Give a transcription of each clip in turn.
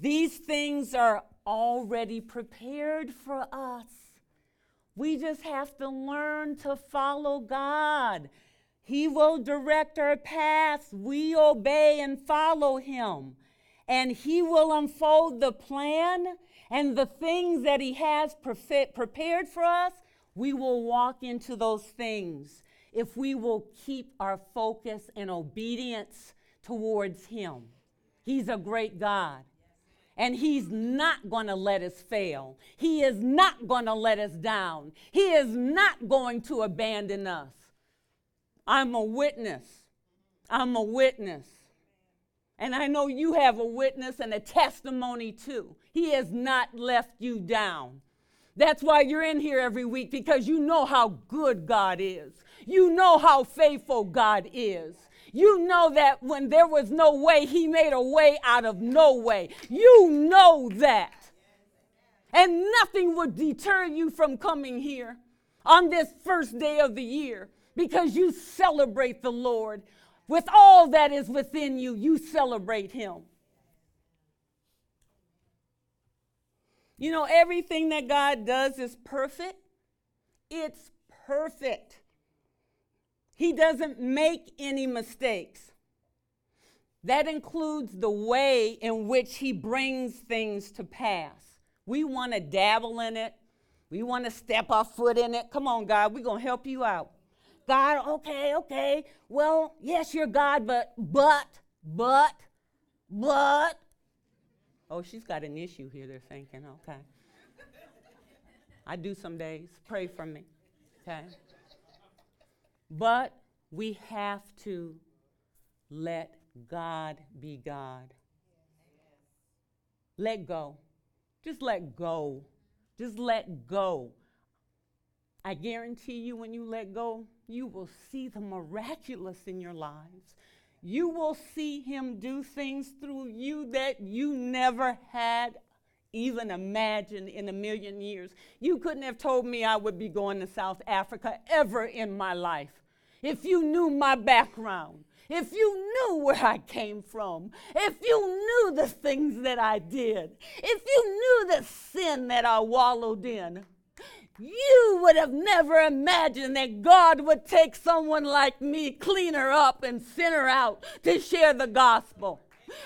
These things are already prepared for us. We just have to learn to follow God. He will direct our paths. We obey and follow Him. And He will unfold the plan and the things that He has prepared for us. We will walk into those things if we will keep our focus and obedience towards Him. He's a great God. And He's not going to let us fail. He is not going to let us down. He is not going to abandon us. I'm a witness. I'm a witness. And I know you have a witness and a testimony too. He has not left you down. That's why you're in here every week because you know how good God is. You know how faithful God is. You know that when there was no way, He made a way out of no way. You know that. And nothing would deter you from coming here on this first day of the year because you celebrate the Lord. With all that is within you, you celebrate Him. You know, everything that God does is perfect. It's perfect. He doesn't make any mistakes. That includes the way in which He brings things to pass. We want to dabble in it, we want to step our foot in it. Come on, God, we're going to help you out. God, okay, okay. Well, yes, you're God, but, but, but, but. Oh, she's got an issue here, they're thinking, okay. I do some days. Pray for me, okay? But we have to let God be God. Let go. Just let go. Just let go. I guarantee you, when you let go, you will see the miraculous in your lives. You will see Him do things through you that you never had even imagined in a million years. You couldn't have told me I would be going to South Africa ever in my life. If you knew my background, if you knew where I came from, if you knew the things that I did, if you knew the sin that I wallowed in, you would have never imagined that God would take someone like me, clean her up, and send her out to share the gospel.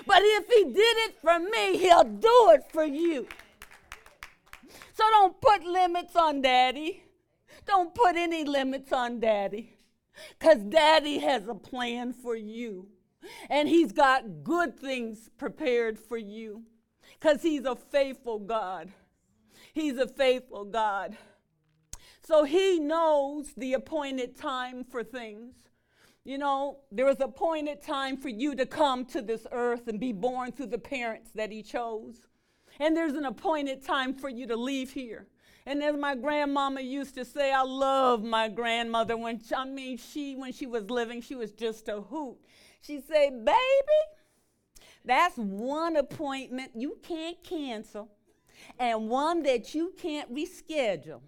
But if He did it for me, He'll do it for you. So don't put limits on Daddy. Don't put any limits on Daddy. Because Daddy has a plan for you. And He's got good things prepared for you. Because He's a faithful God. He's a faithful God. So he knows the appointed time for things. You know, there was appointed time for you to come to this earth and be born through the parents that he chose. And there's an appointed time for you to leave here. And as my grandmama used to say, I love my grandmother when I mean she when she was living, she was just a hoot. She'd say, "Baby, that's one appointment you can't cancel and one that you can't reschedule."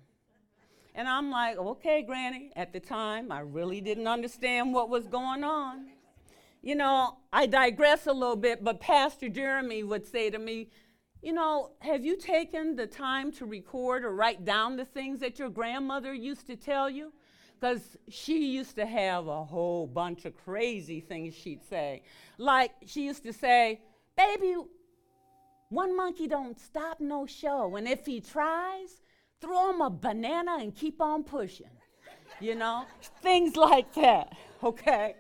And I'm like, okay, Granny. At the time, I really didn't understand what was going on. You know, I digress a little bit, but Pastor Jeremy would say to me, you know, have you taken the time to record or write down the things that your grandmother used to tell you? Because she used to have a whole bunch of crazy things she'd say. Like, she used to say, baby, one monkey don't stop no show, and if he tries, throw him a banana and keep on pushing. You know, things like that, okay?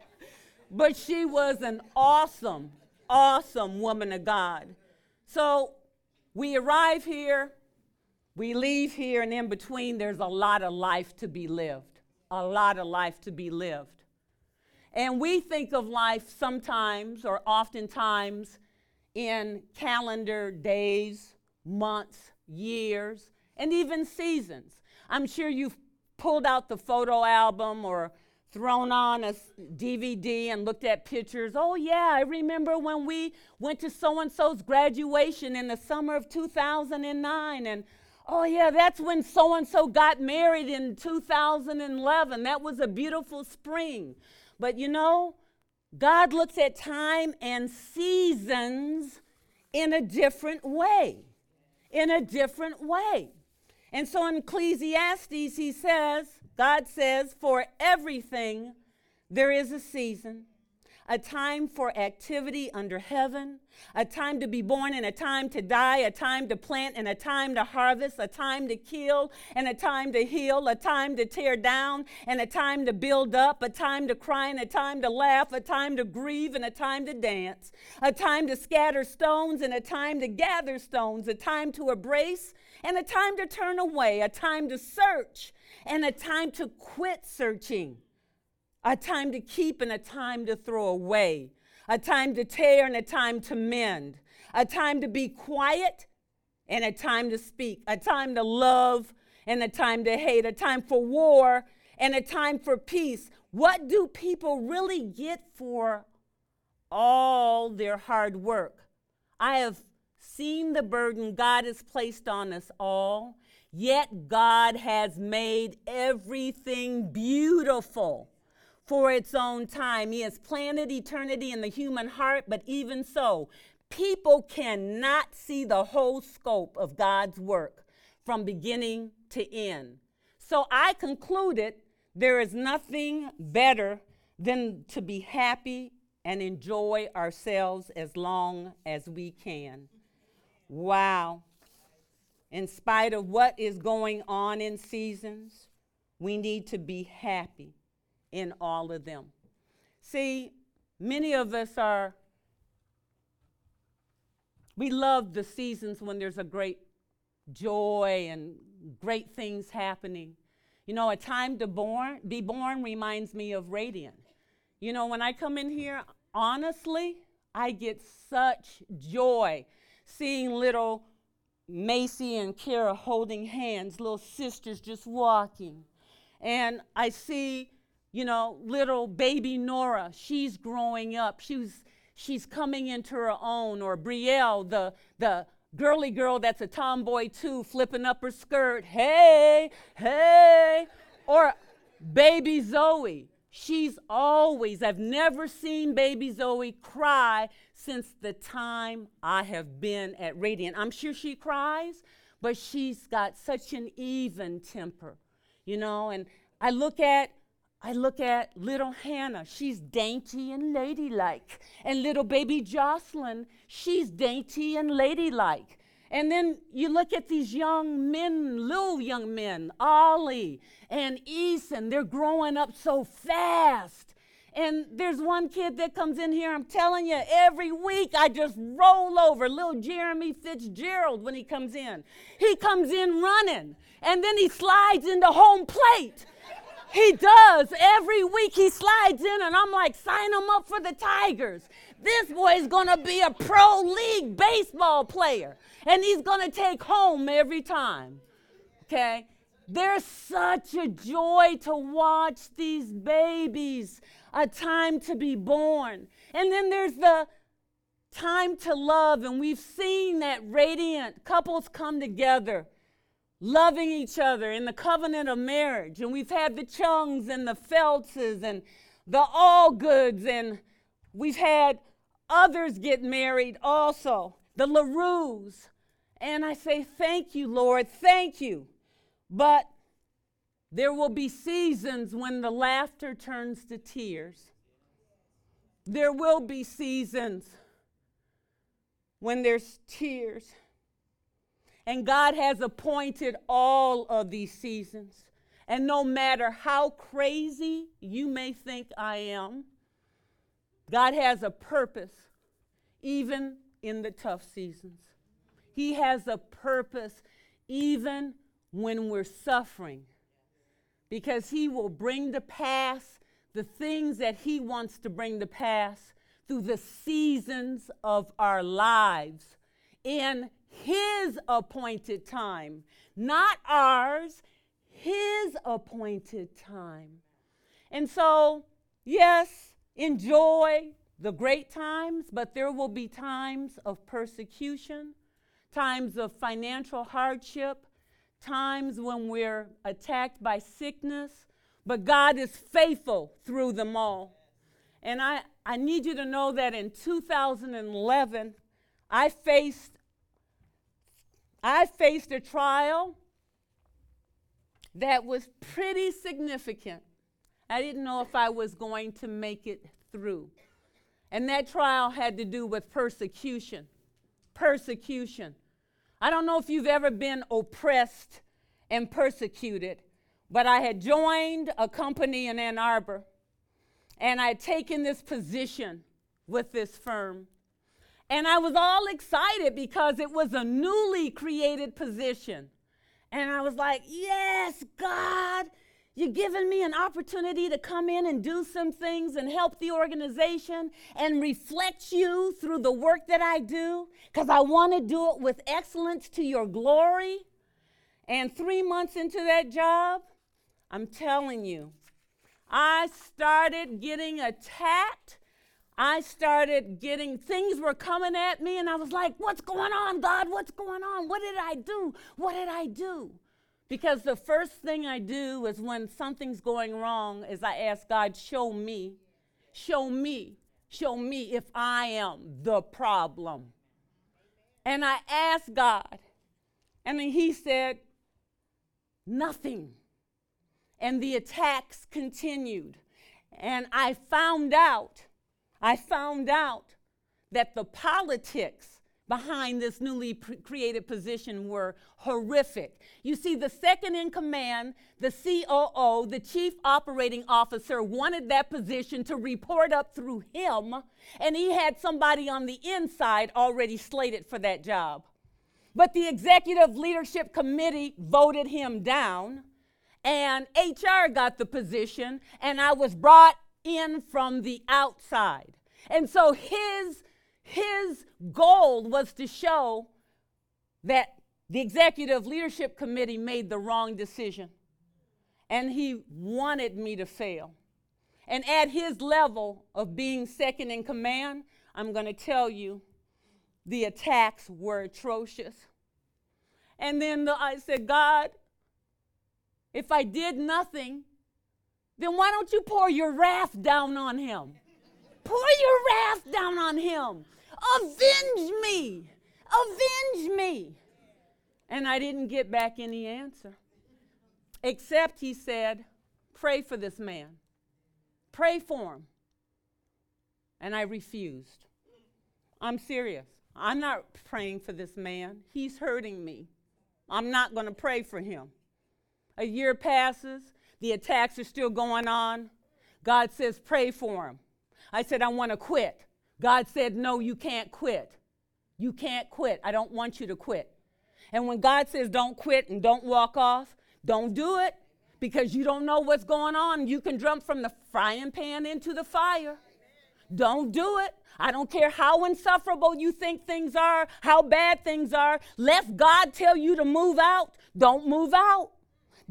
But she was an awesome, awesome woman of God. So we arrive here, we leave here, and in between, there's a lot of life to be lived. A lot of life to be lived. And we think of life sometimes or oftentimes in calendar days, months, years, and even seasons. I'm sure you've pulled out the photo album or thrown on a DVD and looked at pictures. Oh, yeah, I remember when we went to so and so's graduation in the summer of 2009. And oh, yeah, that's when so and so got married in 2011. That was a beautiful spring. But you know, God looks at time and seasons in a different way. In a different way. And so in Ecclesiastes, he says, God says, for everything there is a season a time for activity under heaven, a time to be born and a time to die, a time to plant and a time to harvest, a time to kill and a time to heal, a time to tear down and a time to build up, a time to cry and a time to laugh, a time to grieve and a time to dance, a time to scatter stones and a time to gather stones, a time to embrace and a time to turn away, a time to search and a time to quit searching a time to keep and a time to throw away, a time to tear and a time to mend, a time to be quiet and a time to speak, a time to love and a time to hate, a time for war and a time for peace. What do people really get for all their hard work? I have seen the burden God has placed on us all, yet God has made everything beautiful for its own time. He has planted eternity in the human heart, but even so, people cannot see the whole scope of God's work from beginning to end. So I concluded there is nothing better than to be happy and enjoy ourselves as long as we can. Wow. In spite of what is going on in seasons, we need to be happy in all of them. See, many of us are, we love the seasons when there's a great joy and great things happening. You know, a time to born, be born reminds me of Radiant. You know, when I come in here, honestly, I get such joy seeing little Macy and Kara holding hands, little sisters just walking. And I see you know, little baby Nora, she's growing up. She's she's coming into her own. Or Brielle, the the girly girl that's a tomboy too, flipping up her skirt. Hey, hey. Or baby Zoe. She's always, I've never seen baby Zoe cry since the time I have been at Radiant. I'm sure she cries, but she's got such an even temper, you know. And I look at I look at little Hannah, she's dainty and ladylike. And little baby Jocelyn, she's dainty and ladylike. And then you look at these young men, little young men, Ollie and Eason, they're growing up so fast. And there's one kid that comes in here, I'm telling you, every week I just roll over little Jeremy Fitzgerald when he comes in. He comes in running, and then he slides into home plate. He does. Every week he slides in, and I'm like, sign him up for the Tigers. This boy is going to be a pro league baseball player, and he's going to take home every time. Okay? There's such a joy to watch these babies, a time to be born. And then there's the time to love, and we've seen that radiant couples come together loving each other in the covenant of marriage. And we've had the Chungs and the Feltses and the Allgoods, and we've had others get married also, the LaRues. And I say, Thank you, Lord, thank you. But there will be seasons when the laughter turns to tears. There will be seasons when there's tears. And God has appointed all of these seasons. And no matter how crazy you may think I am, God has a purpose, even in the tough seasons. He has a purpose, even when we're suffering, because He will bring to pass the things that He wants to bring to pass through the seasons of our lives in his appointed time, not ours, His appointed time. And so, yes, enjoy the great times, but there will be times of persecution, times of financial hardship, times when we're attacked by sickness, but God is faithful through them all. And I, I need you to know that in 2011, I faced I faced a trial that was pretty significant. I didn't know if I was going to make it through. And that trial had to do with persecution. Persecution. I don't know if you've ever been oppressed and persecuted, but I had joined a company in Ann Arbor and I had taken this position with this firm. And I was all excited because it was a newly created position. And I was like, Yes, God, you're giving me an opportunity to come in and do some things and help the organization and reflect you through the work that I do because I want to do it with excellence to your glory. And three months into that job, I'm telling you, I started getting attacked. I started getting things were coming at me, and I was like, What's going on, God? What's going on? What did I do? What did I do? Because the first thing I do is when something's going wrong is I ask God, show me, show me, show me if I am the problem. And I asked God, and then he said, nothing. And the attacks continued. And I found out, I found out that the politics behind this newly created position were horrific. You see, the second in command, the COO, the chief operating officer, wanted that position to report up through him, and he had somebody on the inside already slated for that job. But the executive leadership committee voted him down, and HR got the position, and I was brought in from the outside. And so his his goal was to show that the executive leadership committee made the wrong decision. And he wanted me to fail. And at his level of being second in command, I'm going to tell you the attacks were atrocious. And then the, I said, God, if I did nothing, then why don't you pour your wrath down on him? Pour your wrath down on him. Avenge me. Avenge me. And I didn't get back any answer. Except he said, Pray for this man. Pray for him. And I refused. I'm serious. I'm not praying for this man. He's hurting me. I'm not going to pray for him. A year passes, the attacks are still going on. God says, Pray for him. I said, I want to quit. God said, No, you can't quit. You can't quit. I don't want you to quit. And when God says don't quit and don't walk off, don't do it because you don't know what's going on. You can jump from the frying pan into the fire. Don't do it. I don't care how insufferable you think things are, how bad things are. Let God tell you to move out. Don't move out.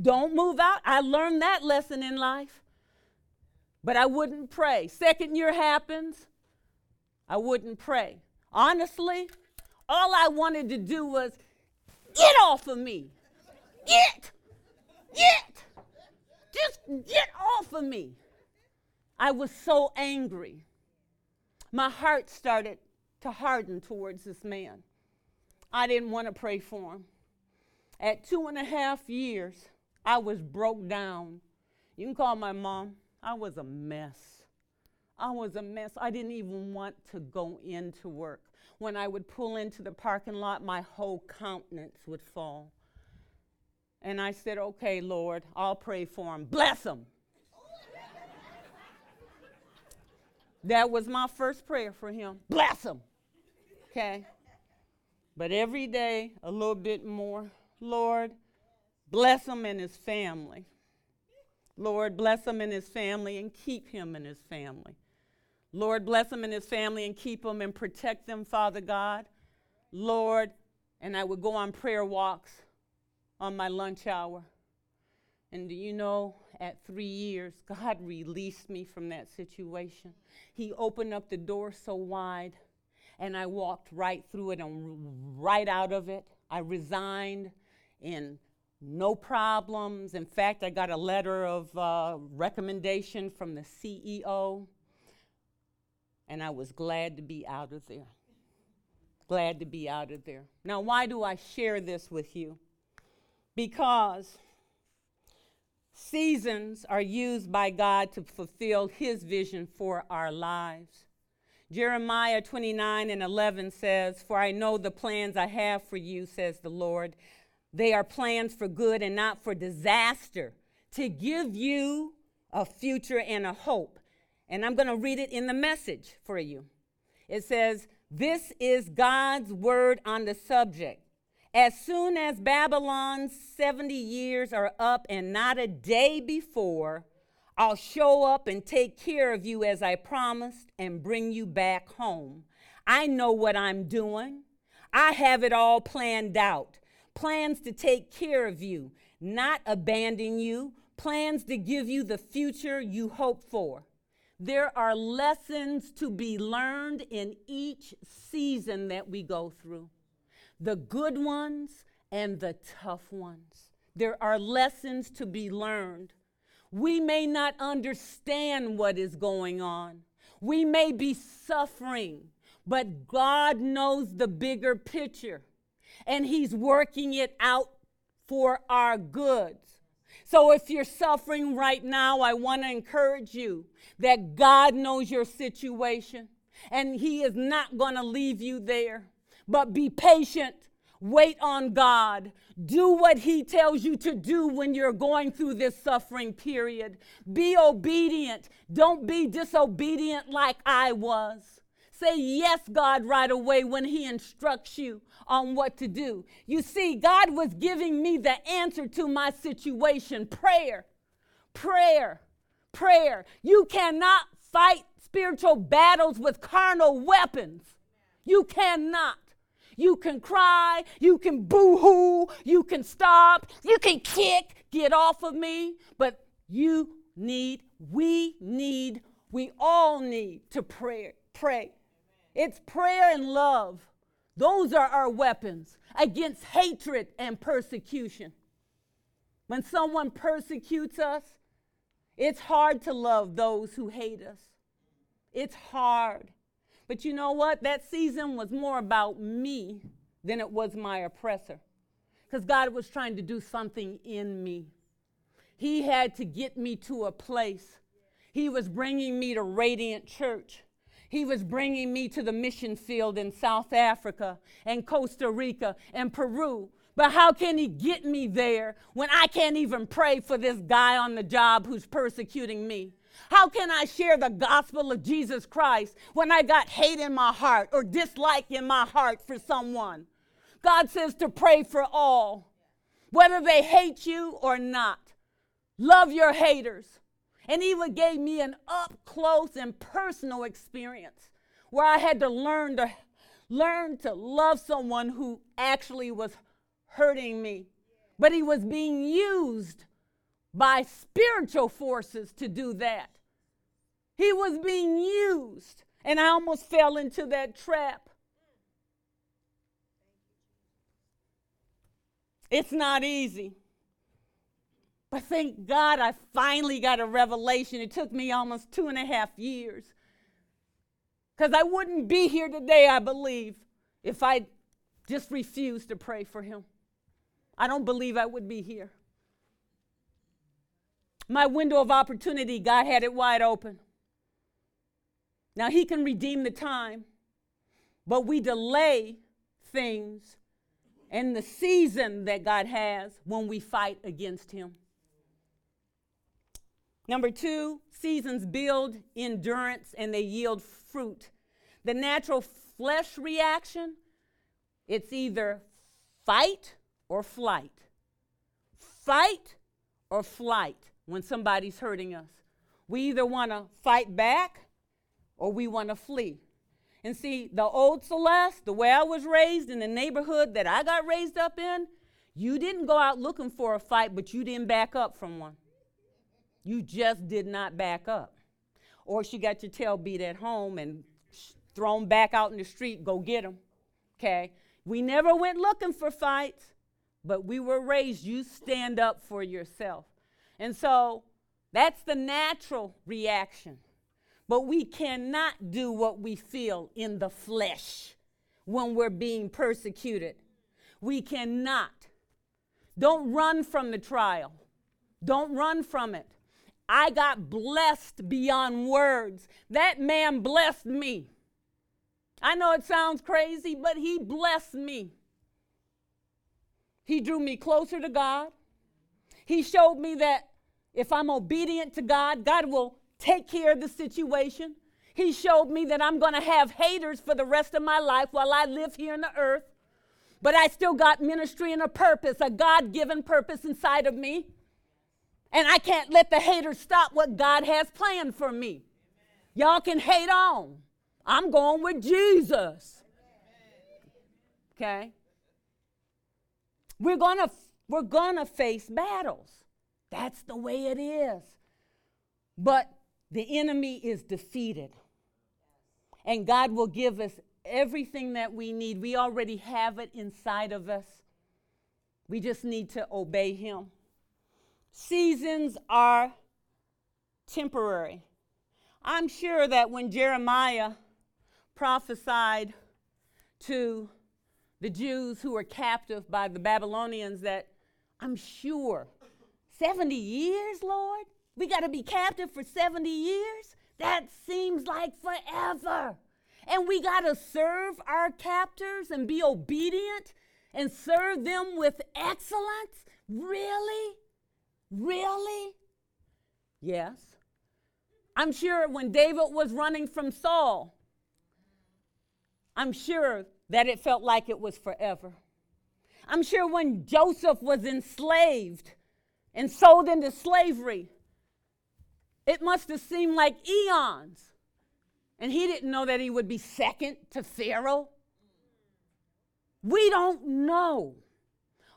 Don't move out. I learned that lesson in life. But I wouldn't pray. Second year happens. I wouldn't pray. Honestly, all I wanted to do was get off of me. Get, get, just get off of me. I was so angry. My heart started to harden towards this man. I didn't want to pray for him. At two and a half years, I was broke down. You can call my mom. I was a mess. I was a mess. I didn't even want to go into work. When I would pull into the parking lot, my whole countenance would fall. And I said, Okay, Lord, I'll pray for him. Bless him. that was my first prayer for him. Bless him. Okay? But every day, a little bit more. Lord, bless him and his family. Lord, bless him and his family and keep him and his family. Lord, bless him and his family and keep him and protect them, Father God. Lord, and I would go on prayer walks on my lunch hour. And do you know, at three years, God released me from that situation. He opened up the door so wide, and I walked right through it and right out of it. I resigned in no problems. In fact, I got a letter of uh, recommendation from the CEO and I was glad to be out of there. glad to be out of there. Now, why do I share this with you? Because seasons are used by God to fulfill His vision for our lives. Jeremiah 29 and 11 says, For I know the plans I have for you, says the Lord. They are plans for good and not for disaster, to give you a future and a hope. And I'm going to read it in the message for you. It says, This is God's word on the subject. As soon as Babylon's 70 years are up and not a day before, I'll show up and take care of you as I promised and bring you back home. I know what I'm doing. I have it all planned out. Plans to take care of you, not abandon you, plans to give you the future you hope for. There are lessons to be learned in each season that we go through the good ones and the tough ones. There are lessons to be learned. We may not understand what is going on. We may be suffering, but God knows the bigger picture and He's working it out for our goods. So if you're suffering right now, I want to encourage you that God knows your situation and He is not going to leave you there. But be patient Wait on God. Do what He tells you to do when you're going through this suffering period. Be obedient. Don't be disobedient like I was. Say yes, God, right away when He instructs you on what to do. You see, God was giving me the answer to my situation prayer, prayer, prayer. You cannot fight spiritual battles with carnal weapons. You cannot. You can cry, you can boo hoo, you can stop, you can kick, get off of me. But you need, we need, we all need to pray. Pray. It's prayer and love. Those are our weapons against hatred and persecution. When someone persecutes us, it's hard to love those who hate us. It's hard. But you know what? That season was more about me than it was my oppressor. Because God was trying to do something in me. He had to get me to a place. He was bringing me to Radiant Church. He was bringing me to the mission field in South Africa and Costa Rica and Peru. But how can he get me there when I can't even pray for this guy on the job who's persecuting me? How can I share the gospel of Jesus Christ when I got hate in my heart or dislike in my heart for someone? God says to pray for all, whether they hate you or not. Love your haters. And even gave me an up close and personal experience where I had to learn to learn to love someone who actually was hurting me. But he was being used by spiritual forces to do that. He was being used, and I almost fell into that trap. It's not easy. But thank God I finally got a revelation. It took me almost two and a half years. Because I wouldn't be here today, I believe, if I just refused to pray for him. I don't believe I would be here my window of opportunity, God had it wide open. Now, He can redeem the time, but we delay things and the season that God has when we fight against Him. Number two, seasons build endurance and they yield fruit. The natural flesh reaction, it's either fight or flight. Fight or flight when somebody's hurting us. We either want to fight back or we want to flee. And see, the old Celeste, the way I was raised in the neighborhood that I got raised up in, you didn't go out looking for a fight, but you didn't back up from one. You just did not back up. Or she got your tail beat at home and thrown back out in the street, go get them. Okay? We never went looking for fights, but we were raised, you stand up for yourself. And so that's the natural reaction. But we cannot do what we feel in the flesh. when we're being persecuted. We cannot. Don't run from the trial. Don't run from it. I got blessed beyond words. That man blessed me. I know it sounds crazy, but he blessed me. He drew me closer to God. He showed me that if I'm obedient to God, God will take care of the situation. He showed me that I'm going to have haters for the rest of my life while I live here on the earth. But I still got ministry and a purpose, a God given purpose inside of me. And I can't let the haters stop what God has planned for me. Y'all can hate on. I'm going with Jesus. Okay? We're going to we're going to face battles. That's the way it is. But the enemy is defeated. And God will give us everything that we need. We already have it inside of us. We just need to obey Him. Seasons are temporary. I'm sure that when Jeremiah prophesied to the Jews who were captive by the Babylonians, that I'm sure 70 years, Lord? We got to be captive for 70 years? That seems like forever. And we got to serve our captors and be obedient and serve them with excellence? Really? Really? Yes. I'm sure when David was running from Saul, I'm sure that it felt like it was forever. I'm sure when Joseph was enslaved and sold into slavery, it must have seemed like eons. And he didn't know that he would be second to Pharaoh. We don't know.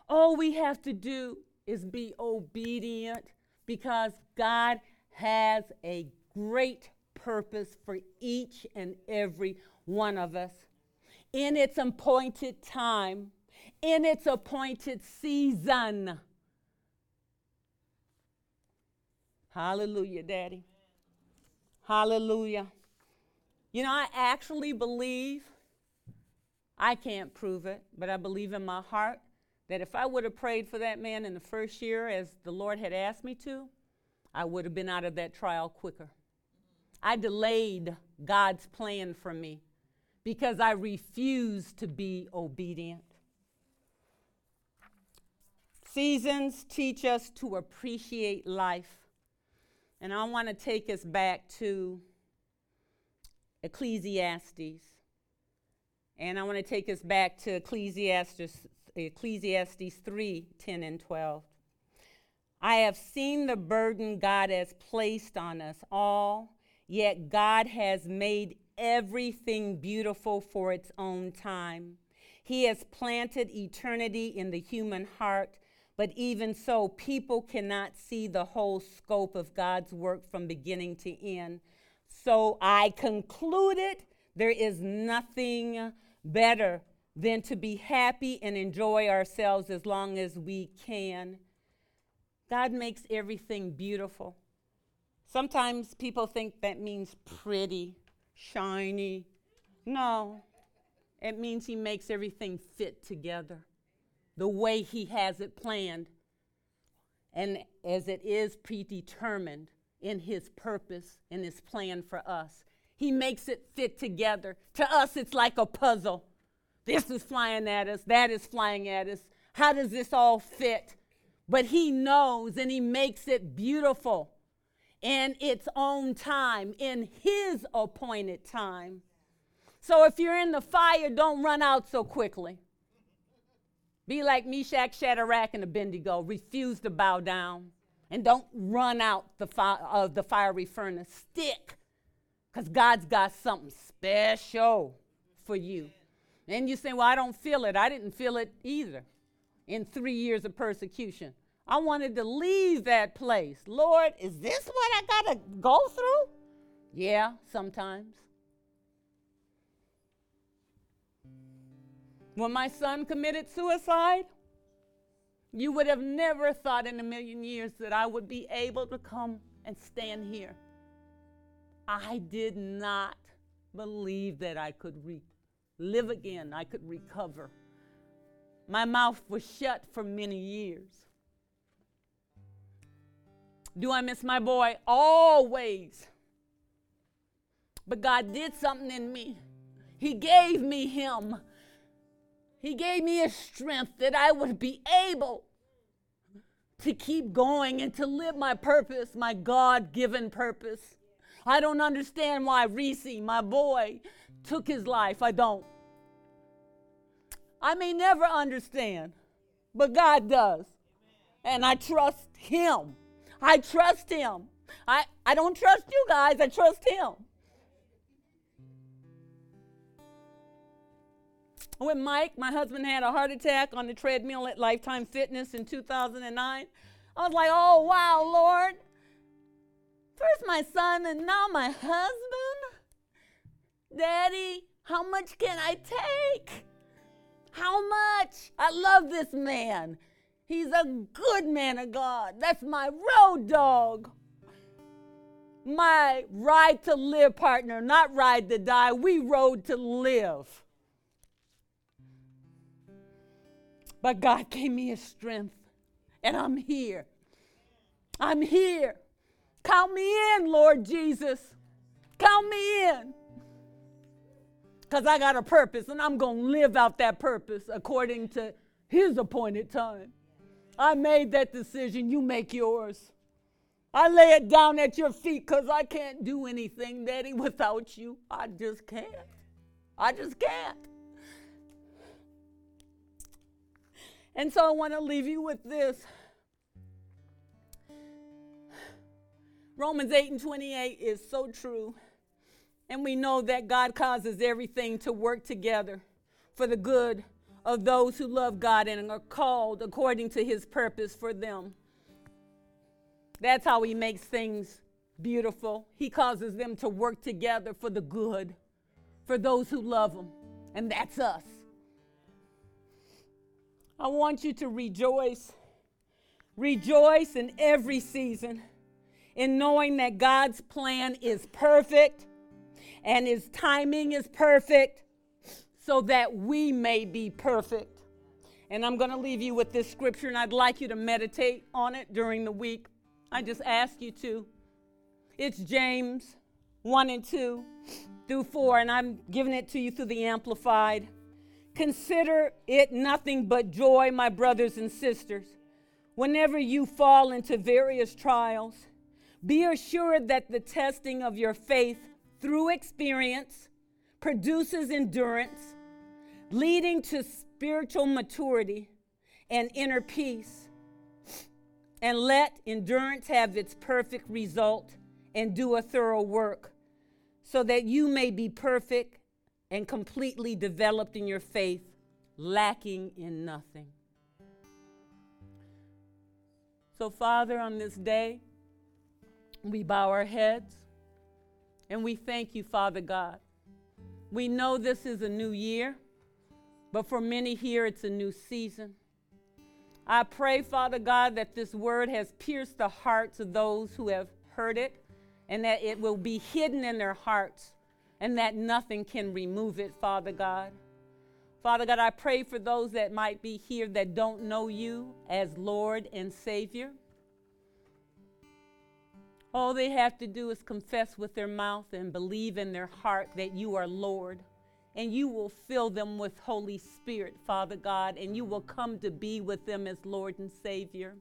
All we have to do is be obedient because God has a great purpose for each and every one of us in its appointed time, in its appointed season. Hallelujah, Daddy. Hallelujah. You know, I actually believe, I can't prove it, but I believe in my heart that if I would have prayed for that man in the first year as the Lord had asked me to, I would have been out of that trial quicker. I delayed God's plan for me because I refused to be obedient. Seasons teach us to appreciate life. And I want to take us back to Ecclesiastes. And I want to take us back to Ecclesiastes, Ecclesiastes 3 10 and 12. I have seen the burden God has placed on us all, yet God has made everything beautiful for its own time. He has planted eternity in the human heart, but even so, people cannot see the whole scope of God's work from beginning to end. So I concluded there is nothing better than to be happy and enjoy ourselves as long as we can. God makes everything beautiful. Sometimes people think that means pretty, shiny. No, it means He makes everything fit together the way He has it planned and as it is predetermined in His purpose and His plan for us. He makes it fit together. To us, it's like a puzzle. This is flying at us, that is flying at us. How does this all fit? But He knows and He makes it beautiful in its own time, in His appointed time. So if you're in the fire, don't run out so quickly. Be like Meshach, Shadrach, and Abednego. Refuse to bow down. And don't run out the fi- of the fiery furnace. Stick, because God's got something special for you. And you say, Well, I don't feel it. I didn't feel it either in three years of persecution. I wanted to leave that place. Lord, is this what I got to go through? Yeah, sometimes. When my son committed suicide, you would have never thought in a million years that I would be able to come and stand here. I did not believe that I could re- live again, I could recover. My mouth was shut for many years. Do I miss my boy? Always. But God did something in me. He gave me him. He gave me a strength that I would be able to keep going and to live my purpose, my God given purpose. I don't understand why Reese, my boy, took his life. I don't. I may never understand, but God does. And I trust Him. I trust Him. I, I don't trust you guys, I trust Him. When Mike, my husband, had a heart attack on the treadmill at Lifetime Fitness in 2009, I was like, oh, wow, Lord. First my son and now my husband. Daddy, how much can I take? How much? I love this man. He's a good man of God. That's my road dog. My ride to live partner, not ride to die. We rode to live. But God gave me his strength, and I'm here. I'm here. Count me in, Lord Jesus. Count me in. Because I got a purpose, and I'm going to live out that purpose according to His appointed time. I made that decision. You make yours. I lay it down at your feet because I can't do anything, Daddy, without you. I just can't. I just can't. And so I want to leave you with this. Romans 8 and 28 is so true. And we know that God causes everything to work together for the good of those who love God and are called according to his purpose for them. That's how he makes things beautiful. He causes them to work together for the good, for those who love him. And that's us. I want you to rejoice. Rejoice in every season in knowing that God's plan is perfect and his timing is perfect so that we may be perfect. And I'm going to leave you with this scripture, and I'd like you to meditate on it during the week. I just ask you to. It's James 1 and 2 through 4, and I'm giving it to you through the Amplified. Consider it nothing but joy, my brothers and sisters, whenever you fall into various trials. Be assured that the testing of your faith through experience produces endurance, leading to spiritual maturity and inner peace. And let endurance have its perfect result and do a thorough work, so that you may be perfect and completely developed in your faith, lacking in nothing. So, Father, on this day, we bow our heads and we thank you, Father God. We know this is a new year, but for many here, it's a new season. I pray, Father God, that this word has pierced the hearts of those who have heard it and that it will be hidden in their hearts and that nothing can remove it, Father God. Father God, I pray for those that might be here that don't know you as Lord and Savior. All they have to do is confess with their mouth and believe in their heart that you are Lord. And you will fill them with Holy Spirit, Father God, and you will come to be with them as Lord and Savior.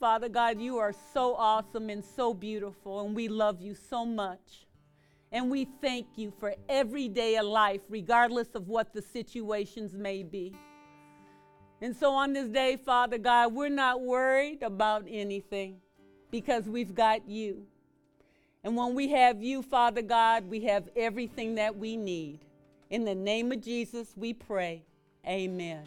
Father God, you are so awesome and so beautiful, and we love you so much. And we thank you for every day of life, regardless of what the situations may be. And so on this day, Father God, we're not worried about anything because we've got you. And when we have you, Father God, we have everything that we need. In the name of Jesus, we pray. Amen.